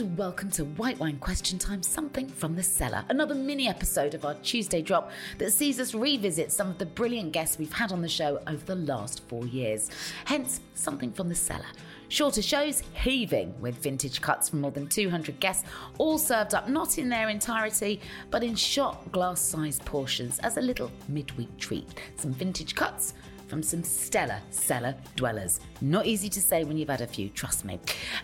And welcome to White Wine Question Time Something from the Cellar, another mini episode of our Tuesday drop that sees us revisit some of the brilliant guests we've had on the show over the last four years. Hence, Something from the Cellar. Shorter shows heaving with vintage cuts from more than 200 guests, all served up not in their entirety, but in shot glass sized portions as a little midweek treat. Some vintage cuts from some stellar cellar dwellers. Not easy to say when you've had a few, trust me.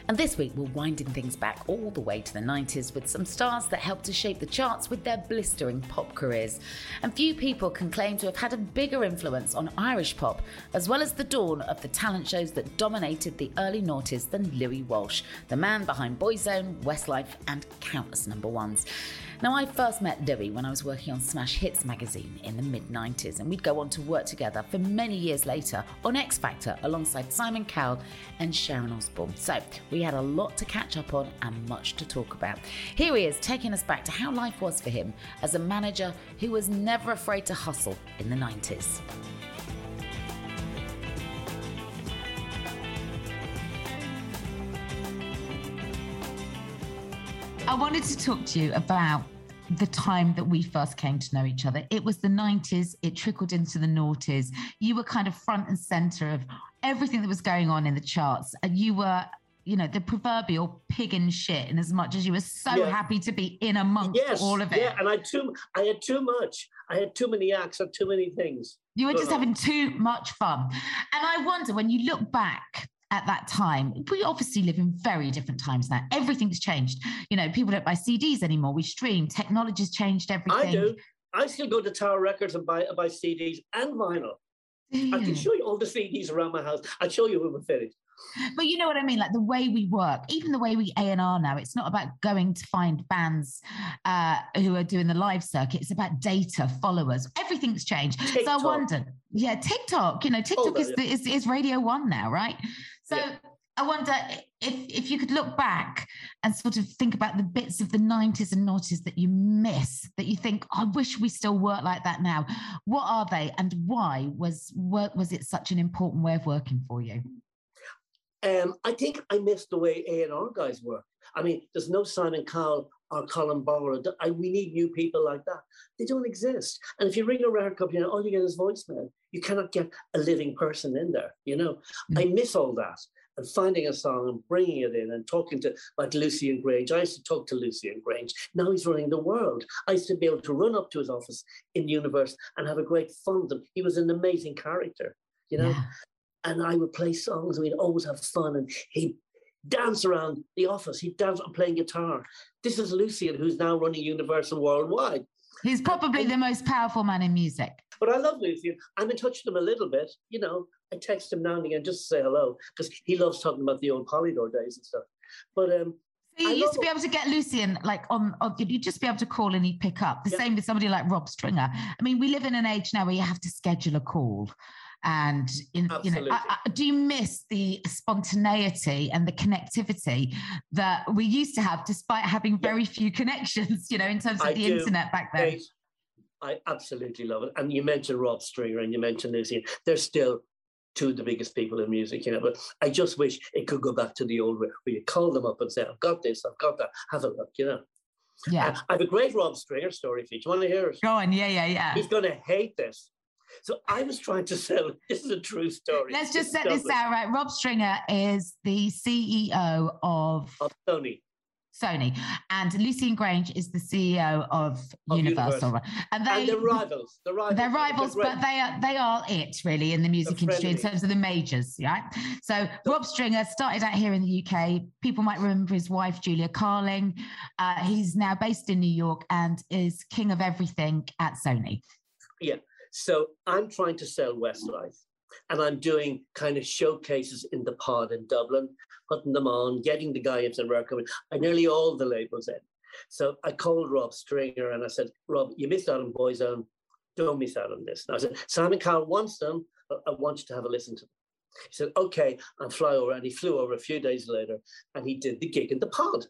And this week we're winding things back all the way to the 90s with some stars that helped to shape the charts with their blistering pop careers. And few people can claim to have had a bigger influence on Irish pop, as well as the dawn of the talent shows that dominated the early noughties than Louis Walsh, the man behind Boyzone, Westlife, and countless number ones. Now, I first met Louis when I was working on Smash Hits magazine in the mid 90s, and we'd go on to work together for many years later on X Factor alongside Simon Cowell and Sharon Osbourne. So, we had a lot to catch up on and much to talk about. Here he is, taking us back to how life was for him as a manager who was never afraid to hustle in the 90s. I wanted to talk to you about the time that we first came to know each other. It was the 90s, it trickled into the noughties. You were kind of front and center of everything that was going on in the charts. And you were, you know, the proverbial pig in shit, in as much as you were so Yeah. happy to be in amongst Yes, all of it. yeah, and I too, I had too much. I had too many acts and too many things. You were just uh-huh. having too much fun. And I wonder when you look back at that time, we obviously live in very different times now. Everything's changed. You know, people don't buy CDs anymore. We stream. Technology's changed everything. I do. I still go to Tower Records and buy buy CDs and vinyl. I can show you all the CDs around my house. I'll show you when we're finished. But you know what I mean? Like the way we work, even the way we A and R now. It's not about going to find bands uh, who are doing the live circuit. It's about data, followers. Everything's changed. So I TikTok. wonder, yeah, TikTok. You know, TikTok that, is, the, is is Radio One now, right? So Yeah. I wonder if if you could look back and sort of think about the bits of the nineties and noughties that you miss, that you think, I wish we still work like that now. What are they, and why was work was it such an important way of working for you? Um, I think I missed the way A and R guys work. I mean, there's no Simon Cowell or Colin Barlow. We need new people like that. They don't exist. And if you ring a record company, all you get is voicemail. You cannot get a living person in there. You know, mm. I miss all that. And finding a song and bringing it in and talking to like Lucian Grainge. I used to talk to Lucian Grainge. Now he's running the world. I used to be able to run up to his office in the universe and have a great fun with him. He was an amazing character, you know. Yeah. And I would play songs and we'd always have fun. And he'd dance around the office. He'd dance and playing guitar. This is Lucian, who's now running Universal Worldwide. He's probably the most powerful man in music. But I love Lucian. I'm in touch with him a little bit. You know, I text him now and again just to say hello because he loves talking about the old Polydor days and stuff. But um, So you I used to be able to get Lucian like on, on you'd just be able to call and he'd pick up. The Yeah. same with somebody like Rob Stringer. I mean, we live in an age now where you have to schedule a call. And in, you know, I, I, do you miss the spontaneity and the connectivity that we used to have, despite having very few connections? You know, in terms of I the do. internet back then. I absolutely love it. And you mentioned Rob Stringer and you mentioned Lucy. They're still two of the biggest people in music, you know. But I just wish it could go back to the old way where you call them up and say, I've got this, I've got that, have a look, you know. Yeah. Uh, I have a great Rob Stringer story for you. Do you want to hear it? Go on. Yeah, yeah, yeah. He's going to hate this. So I was trying to sell, this is a true story. Let's just set this out right. Rob Stringer is the CEO of Of Sony. Sony, and Lucian Grainge is the CEO of, Of Universal. Universal. And they and they're rivals. They're rivals. they're rivals, great. but they are they are it really in the music They're industry in terms of the majors, right? So Rob Stringer started out here in the UK. People might remember his wife Julia Carling. Uh, he's now based in New York and is king of everything at Sony. So I'm trying to sell Westlife and I'm doing kind of showcases in the pod in Dublin, putting them on, getting the guy into the record. I nearly all the labels in. So I called Rob Stringer and I said, Rob, you missed out on Boyzone. Don't miss out on this. And I said, Simon Cowell wants them. I want you to have a listen to them. He said, okay, I'll fly over. And he flew over a few days later and he did the gig in the pod.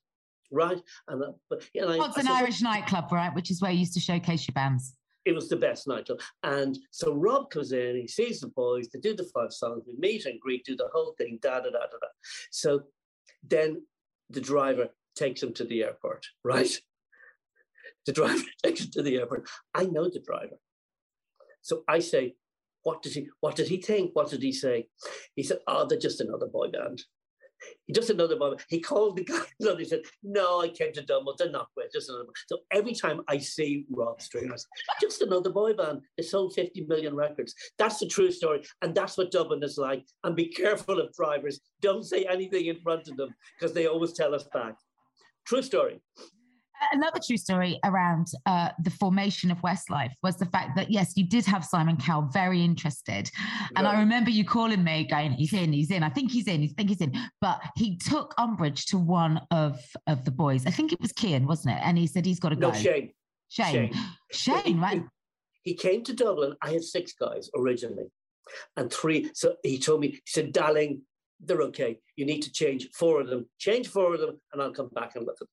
Right. And, uh, but, and I, What's I an said, Irish nightclub, right? Which is where you used to showcase your bands. It was the best nightclub. And so Rob comes in, he sees the boys, they do the five songs, we meet and greet, do the whole thing, da da da da da. So then the driver takes him to the airport, right? The driver takes him to the airport. I know the driver. So I say, what did he what did he think? What did he say? He said, Oh, they're just another boy band. He just another boy. band. He called the guy and he said, No, I came to Dublin. They're not great. Just another. So every time I see Rob Stringers, just another boy band. They sold 50 million records. That's the true story. And that's what Dublin is like. And be careful of drivers. Don't say anything in front of them because they always tell us back. True story. Another true story around uh, the formation of Westlife was the fact that yes, you did have Simon Cowell very interested, and I remember you calling me going, "He's in, he's in. I think he's in. I think he's in." But he took umbrage to one of of the boys. I think it was Kian, wasn't it? And he said he's got to No go. shame. Shane, Shane. Shane, right? He came to Dublin. I had six guys originally, and three. So he told me, he said, "Darling, they're okay. You need to change four of them. Change four of them, and I'll come back and with them."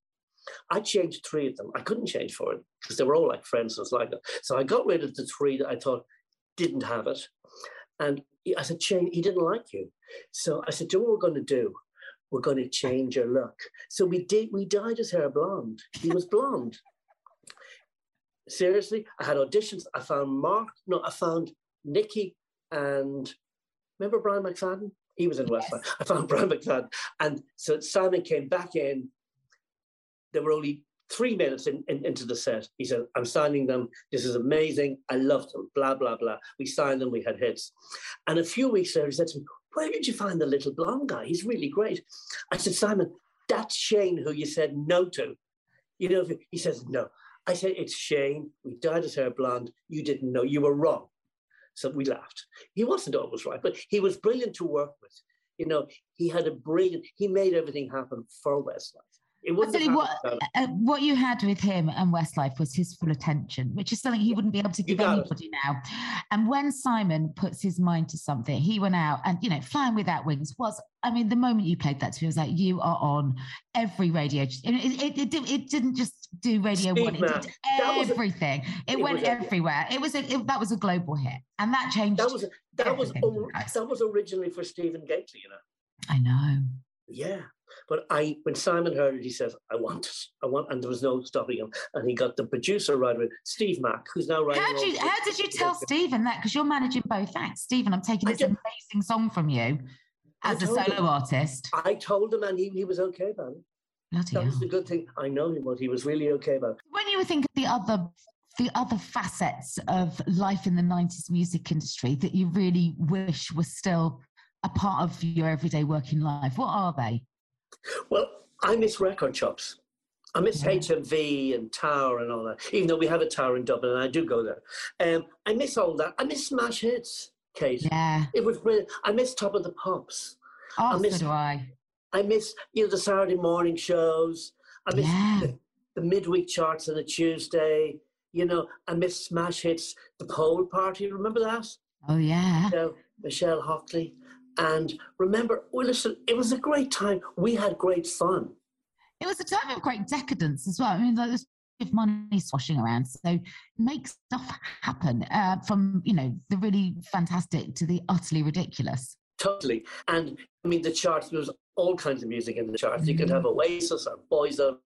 I changed three of them. I couldn't change four of them because they were all like friends and it's like that. So I got rid of the three that I thought didn't have it, and I said, "Shane, he didn't like you." So I said, "Do you know what we're going to do? We're going to change your look." So we did. We dyed his hair blonde. He was blonde seriously, I had auditions. I found Mark, no, I found Nicky and remember Brian McFadden? He was in Westlife. I found Brian McFadden. And so Simon came back in. There were only three minutes in, in- into the set. He said, I'm signing them. This is amazing. I loved them. Blah, blah, blah. We signed them. We had hits. And a few weeks later, he said to me, Where did you find the little blonde guy? He's really great. I said, Simon, that's Shane who you said no to. You know, he says, No. I said, It's Shane. We dyed his hair blonde. You didn't know. You were wrong. So we laughed. He wasn't always right, but he was brilliant to work with. You know, he had a brilliant, he made everything happen for Westlife. It I'll wouldn't tell have you what, happened without him. uh, what you had with him and Westlife was his full attention, which is something he wouldn't be able to give anybody now. And when Simon puts his mind to something, he went out and, you know, Flying Without Wings was, I mean, the moment you played that to me, it was like, you are on every radio. It, it, it, it, did- it didn't just do Radio Steve 1, it did was a- everything. it, went was a- everywhere. It was, a, it, that was a global hit. And that changed. That was that was everything, that was originally for Stephen Gately, you know. I know. Yeah. But I when Simon heard it, he says, I want it. I want and there was no stopping him. And he got the producer right away, Steve Mac, who's now writing. How, did you, how did you tell Stephen that? Because you're managing both acts. Stephen, I'm taking this amazing song from you as a told him. solo artist. I told him and he, he was okay about it. Bloody That was the good thing. I know him, but he was really okay about it. When you think of the other the other facets of life in the 90s music industry that you really wish were still a part of your everyday working life, what are they? Well, I miss record shops. I miss HMV and Tower and all that, even though we have a tower in Dublin and I do go there. Um, I miss all that. I miss smash hits. Kate. Yeah. It was brilliant. I miss Top of the Pops. Oh, I miss- so do I. I miss you know the Saturday morning shows. I miss Yeah. the, the midweek charts on a Tuesday. You know, I miss Smash Hits, the Poll Party. Remember that? Oh, yeah. Michelle, Michelle Hockley. And remember, well, listen, it was a great time. We had great fun. It was a time of great decadence as well. I mean, like, there's of money swashing around, so make stuff happen uh, from you know the really fantastic to the utterly ridiculous. Totally. And I mean, the charts, there was all kinds of music in the charts. You could have Oasis or Boys or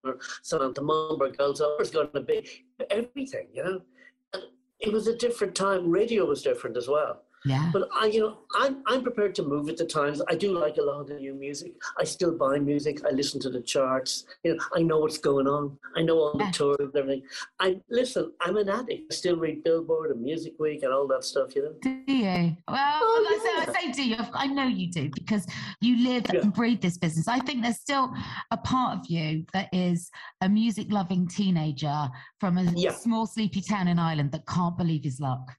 Samantha Mumba, Girls Over is going to be everything, you know? And it was a different time. Radio was different as well. Yeah. But I, you know, I'm I'm prepared to move with the times. I do like a lot of the new music. I still buy music. I listen to the charts. You know, I know what's going on. I know all the Yeah. tours and everything. I listen. I'm an addict. I still read Billboard and Music Week and all that stuff. You know. Do you? Well, Oh, I, say. I say do you. I know you do because you live Yeah. and breathe this business. I think there's still a part of you that is a music loving teenager from a Yeah. small, sleepy town in Ireland that can't believe his luck.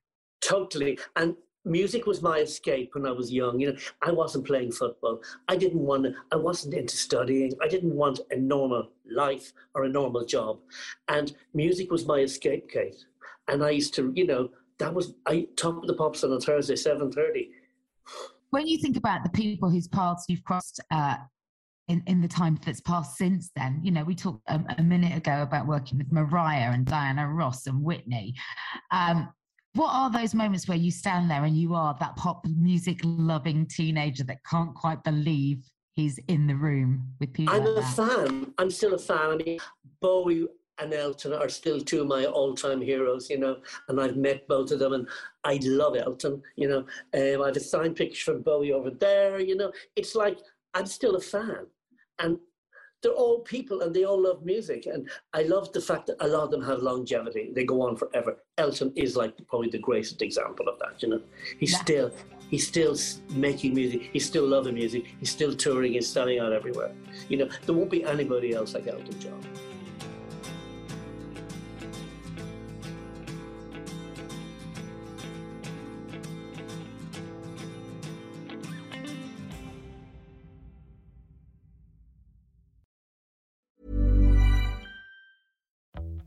Totally. And music was my escape when I was young. You know, I wasn't playing football. I didn't want I wasn't into studying. I didn't want a normal life or a normal job. And music was my escape, Kate. And I used to, you know, that was I top of the pops on a Thursday, 7.30. When you think about the people whose paths you've crossed uh, in, in the time that's passed since then, you know, we talked a, a minute ago about working with Mariah and Diana Ross and Whitney. Um, what are those moments where you stand there and you are that pop music loving teenager that can't quite believe he's in the room with people? I'm like a fan. I'm still a fan. I mean, Bowie and Elton are still two of my all-time heroes, you know, and I've met both of them, and I love Elton, you know. Um, I have a signed picture from Bowie over there, you know. It's like I'm still a fan, and they're all people, and they all love music, and I love the fact that a lot of them have longevity; they go on forever. Elton is like probably the greatest example of that, you know. He's Yeah. still. He's still making music. He's still loving music. He's still touring. He's standing out everywhere. You know, there won't be anybody else like Elton John.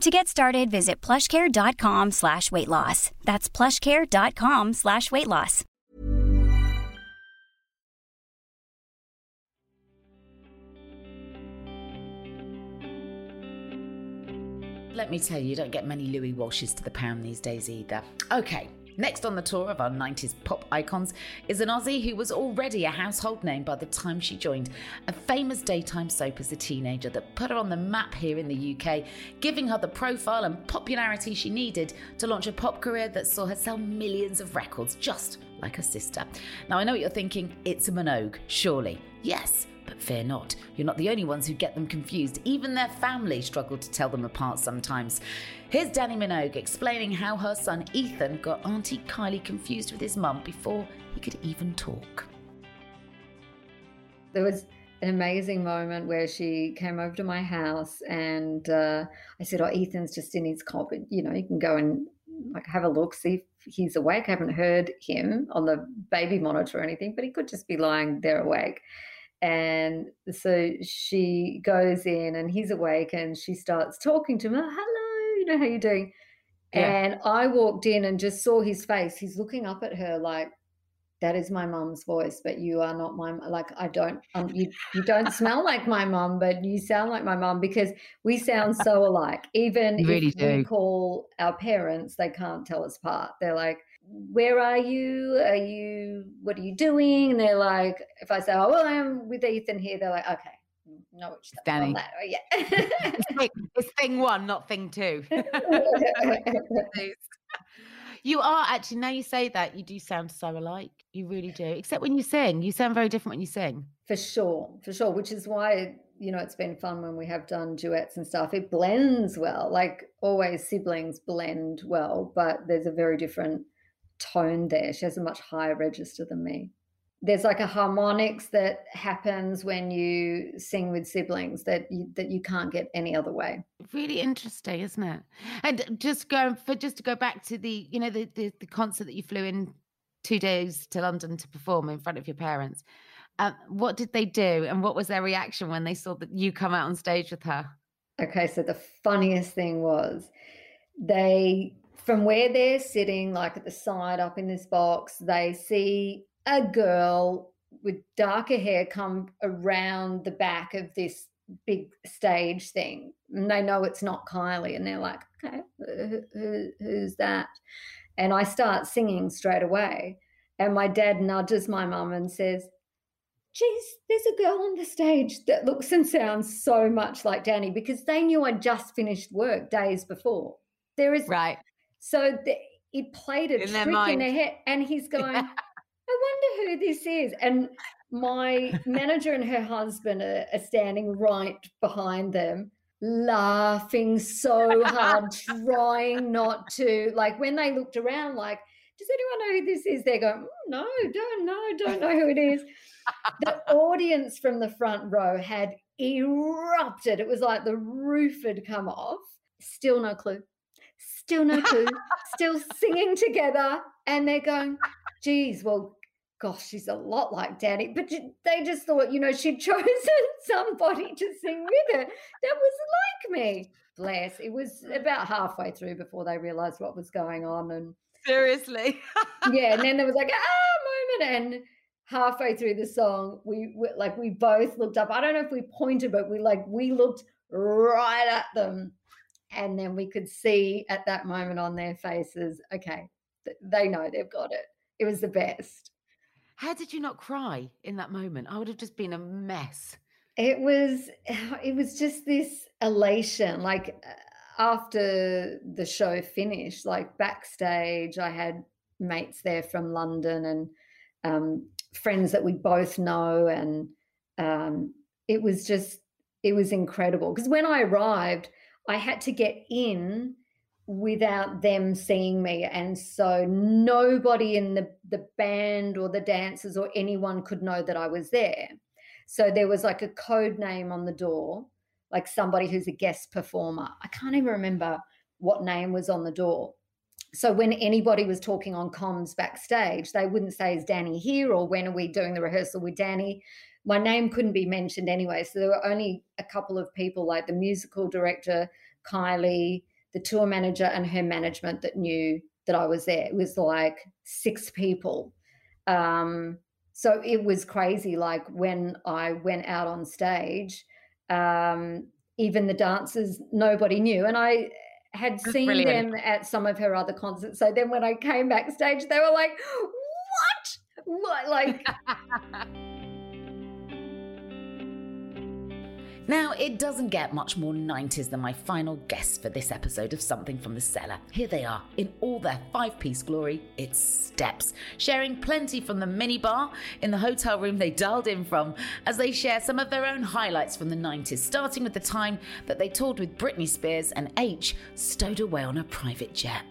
To get started, visit plushcare.com slash weight loss. That's plushcare.com slash weight loss. Let me tell you, you don't get many Louis Walshes to the pound these days either. Okay, next on the tour of our 90s pop icons is an Aussie who was already a household name by the time she joined a famous daytime soap as a teenager that put her on the map here in the UK, giving her the profile and popularity she needed to launch a pop career that saw her sell millions of records, just like her sister. Now, I know what you're thinking, it's a Minogue, surely. Yes. But fear not, you're not the only ones who get them confused. Even their family struggle to tell them apart sometimes. Here's Dannii Minogue explaining how her son Ethan got Auntie Kylie confused with his mum before he could even talk. there was an amazing moment where she came over to my house and uh, I said, "Oh, Ethan's just in his but you know, you can go and like have a look, see if he's awake." I haven't heard him on the baby monitor or anything, but he could just be lying there awake. And so she goes in and he's awake and she starts talking to him. Hello, you know how you doing? Yeah. And I walked in and just saw his face. He's looking up at her like, that is my mom's voice, but you are not my like. I don't. Um, you you don't smell like my mom, but you sound like my mom because we sound so alike. Even really if do. we call our parents, they can't tell us apart. They're like, "Where are you? Are you? What are you doing?" And they're like, if I say, "Oh, well, I'm with Ethan here," they're like, "Okay." No, which Dannii. That. Oh, yeah. it's thing one, not thing two. You are actually, now you say that, you do sound so alike. You really do. Except when you sing, you sound very different when you sing. For sure, for sure. Which is why, you know, it's been fun when we have done duets and stuff. It blends well. Like always, siblings blend well, but there's a very different tone there. She has a much higher register than me there's like a harmonics that happens when you sing with siblings that you, that you can't get any other way. Really interesting, isn't it? And just going for just to go back to the you know the, the, the concert that you flew in two days to London to perform in front of your parents. Um, what did they do, and what was their reaction when they saw that you come out on stage with her? Okay, so the funniest thing was they from where they're sitting, like at the side up in this box, they see a girl with darker hair come around the back of this big stage thing. And they know it's not Kylie and they're like okay who, who, who's that? And I start singing straight away. And my dad nudges my mum and says geez there's a girl on the stage that looks and sounds so much like Dannii because they knew I'd just finished work days before. There is right so the, it played a in trick their in their head and he's going I wonder who this is. And my manager and her husband are, are, standing right behind them, laughing so hard, trying not to. Like when they looked around, like, does anyone know who this is? They're going, mm, no, don't know, don't know who it is. the audience from the front row had erupted. It was like the roof had come off. Still no clue. Still no clue. Still singing together. And they're going, geez, well, gosh, she's a lot like Dannii. But they just thought, you know, she'd chosen somebody to sing with her that was like me. Bless. It was about halfway through before they realized what was going on. And seriously. yeah. And then there was like, ah, moment. And halfway through the song, we, we like, we both looked up. I don't know if we pointed, but we like, we looked right at them. And then we could see at that moment on their faces, okay, they know they've got it. It was the best. How did you not cry in that moment? I would have just been a mess. It was it was just this elation like uh, after the show finished like backstage I had mates there from London and um, friends that we both know and um, it was just it was incredible because when I arrived I had to get in without them seeing me and so nobody in the the band or the dancers or anyone could know that I was there. So there was like a code name on the door like somebody who's a guest performer. I can't even remember what name was on the door so when anybody was talking on comms backstage they wouldn't say is Dannii here or when are we doing the rehearsal with Dannii my name couldn't be mentioned anyway so there were only a couple of people like the musical director Kylie the tour manager and her management that knew that I was there. It was like six people. Um, so it was crazy. Like when I went out on stage, um, even the dancers, nobody knew. And I had That's seen brilliant. them at some of her other concerts. So then when I came backstage, they were like, what? What? Like, Now, it doesn't get much more 90s than my final guests for this episode of Something from the Cellar. Here they are, in all their five piece glory. It's Steps, sharing plenty from the minibar in the hotel room they dialed in from as they share some of their own highlights from the 90s, starting with the time that they toured with Britney Spears and H stowed away on a private jet.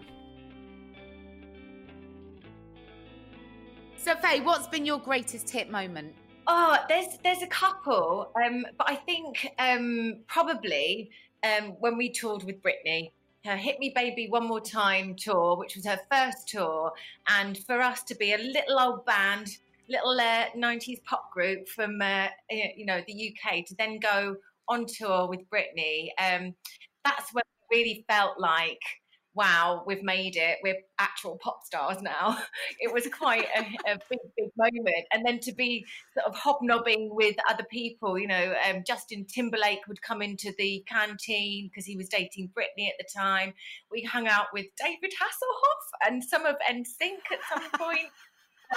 So, Faye, what's been your greatest hit moment? Oh, there's there's a couple, um, but I think um, probably um, when we toured with Britney, her "Hit Me Baby One More Time" tour, which was her first tour, and for us to be a little old band little uh, 90s pop group from uh, you know the UK to then go on tour with Britney. Um, that's when I really felt like wow, we've made it. We're actual pop stars now. It was quite a, a, big, big moment. And then to be sort of hobnobbing with other people, you know, um, Justin Timberlake would come into the canteen because he was dating Britney at the time. We hung out with David Hasselhoff and some of NSYNC at some point.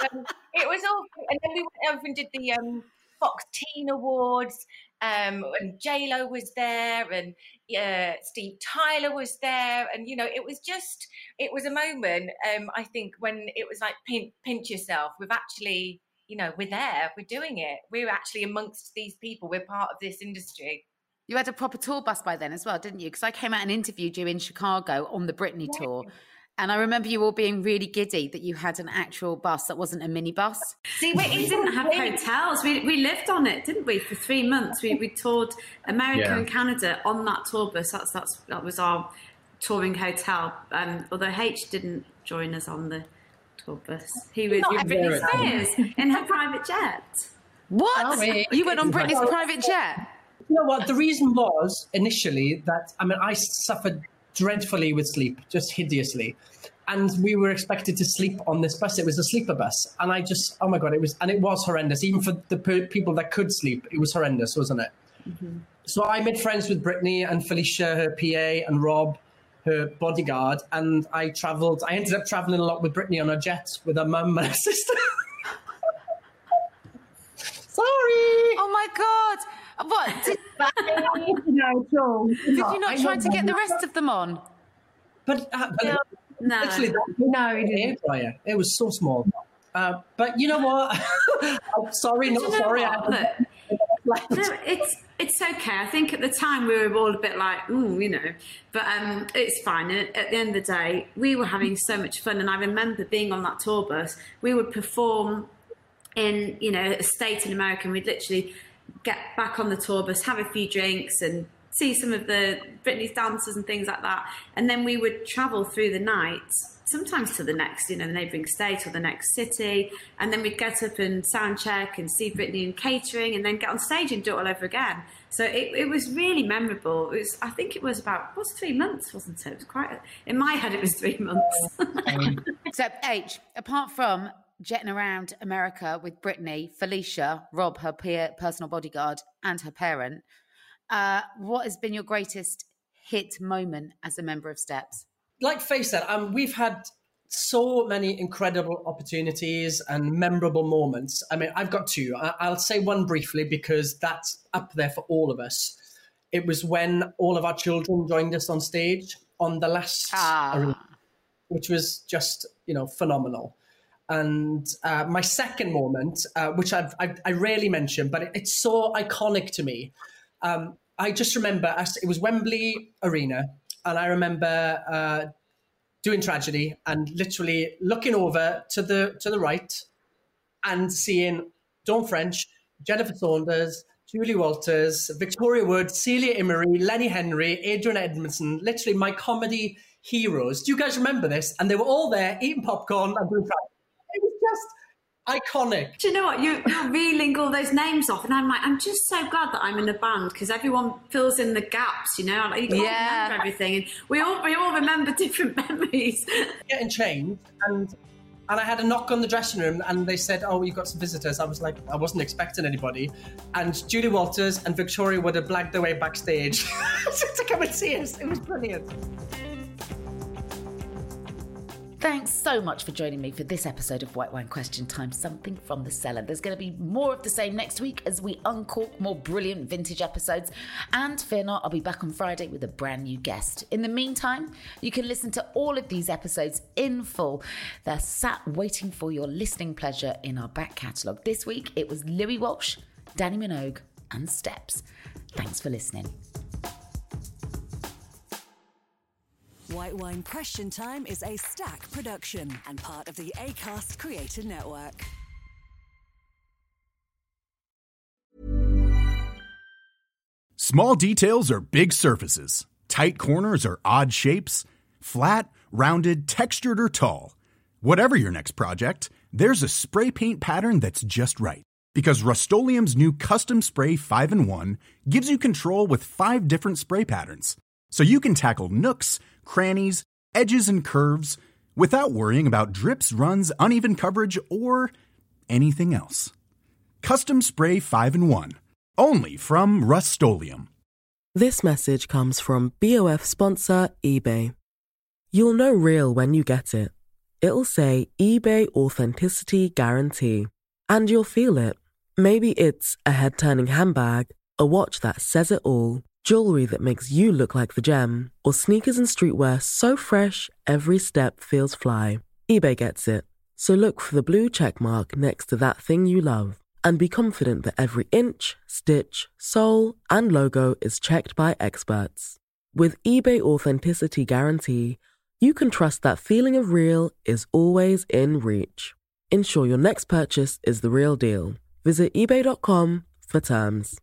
um, it was all, and then we went over and did the um, Fox Teen Awards, um, and J Lo was there, and uh, Steve Tyler was there, and you know, it was just, it was a moment. Um, I think when it was like pinch, pinch yourself. We've actually, you know, we're there, we're doing it. We're actually amongst these people. We're part of this industry. You had a proper tour bus by then as well, didn't you? Because I came out and interviewed you in Chicago on the Britney yeah. tour. And I remember you all being really giddy that you had an actual bus that wasn't a minibus. See, we, we didn't have hotels. We, we lived on it, didn't we, for three months? We, we toured America yeah. and Canada on that tour bus. That's, that's that was our touring hotel. Um, although H didn't join us on the tour bus, he was with Britney Spears in her private jet. What? You went on Britney's private jet? You know what? The reason was initially that I mean I suffered dreadfully with sleep, just hideously. And we were expected to sleep on this bus. It was a sleeper bus, and I just, oh my god, it was, and it was horrendous. Even for the per- people that could sleep, it was horrendous, wasn't it? Mm-hmm. So I made friends with Britney and Felicia, her PA, and Rob, her bodyguard, and I travelled. I ended up travelling a lot with Britney on a jet with her mum and her sister. Sorry. Oh my god. What? Did, no, Did you not try to get the rest of them on? But, uh, but no, actually, no, it, it was so small. Uh, but you know what? I'm sorry, not sorry. no, it's it's okay. I think at the time we were all a bit like, ooh, you know, but um, it's fine. At, at the end of the day, we were having so much fun, and I remember being on that tour bus. We would perform in, you know, a state in America, and we'd literally get back on the tour bus, have a few drinks, and see some of the Britney's dancers and things like that. And then we would travel through the night, sometimes to the next, you know, the neighbouring state or the next city. And then we'd get up and sound check and see Britney and catering and then get on stage and do it all over again. So it, it was really memorable. It was, I think it was about, was three months, wasn't it? It was quite, in my head, it was three months. Um, except H, apart from jetting around America with Britney, Felicia, Rob, her peer, personal bodyguard, and her parent. Uh, what has been your greatest hit moment as a member of Steps? Like Faye said, um, we've had so many incredible opportunities and memorable moments. I mean, I've got two. I- will say one briefly because that's up there for all of us. It was when all of our children joined us on stage on the last, ah. which was just you know phenomenal. And uh, my second moment, uh, which I've, i i rarely mention, but it, it's so iconic to me. Um, I just remember it was Wembley Arena, and I remember uh, doing tragedy and literally looking over to the to the right and seeing Dawn French, Jennifer Saunders, Julie Walters, Victoria Wood, Celia Imrie, Lenny Henry, Adrian Edmondson, literally my comedy heroes. Do you guys remember this? And they were all there eating popcorn and doing tragedy just iconic. Do you know what? You're, you're, reeling all those names off, and I'm like, I'm just so glad that I'm in a band because everyone fills in the gaps. You know, like, you can't yeah. remember everything, and we all we all remember different memories. Getting changed, and and I had a knock on the dressing room, and they said, "Oh, you've got some visitors." I was like, I wasn't expecting anybody, and Julie Walters and Victoria would have blagged their way backstage to come and see us. It was brilliant. Thanks so much for joining me for this episode of White Wine Question Time Something from the Cellar. There's going to be more of the same next week as we uncork more brilliant vintage episodes. And fear not, I'll be back on Friday with a brand new guest. In the meantime, you can listen to all of these episodes in full. They're sat waiting for your listening pleasure in our back catalogue. This week, it was Louis Walsh, Dannii Minogue, and Steps. Thanks for listening. White Wine Question Time is a stack production and part of the ACAST Creator Network. Small details are big surfaces, tight corners are odd shapes, flat, rounded, textured, or tall. Whatever your next project, there's a spray paint pattern that's just right. Because Rust new Custom Spray 5 in 1 gives you control with five different spray patterns. So you can tackle nooks, crannies, edges, and curves without worrying about drips, runs, uneven coverage, or anything else. Custom Spray 5 in 1. Only from Rust This message comes from BOF sponsor eBay. You'll know real when you get it. It'll say eBay Authenticity Guarantee. And you'll feel it. Maybe it's a head turning handbag, a watch that says it all, jewelry that makes you look like the gem, or sneakers and streetwear so fresh every step feels fly. eBay gets it. So look for the blue check mark next to that thing you love and be confident that every inch, stitch, sole, and logo is checked by experts. With eBay Authenticity Guarantee, you can trust that feeling of real is always in reach. Ensure your next purchase is the real deal. Visit eBay.com for terms.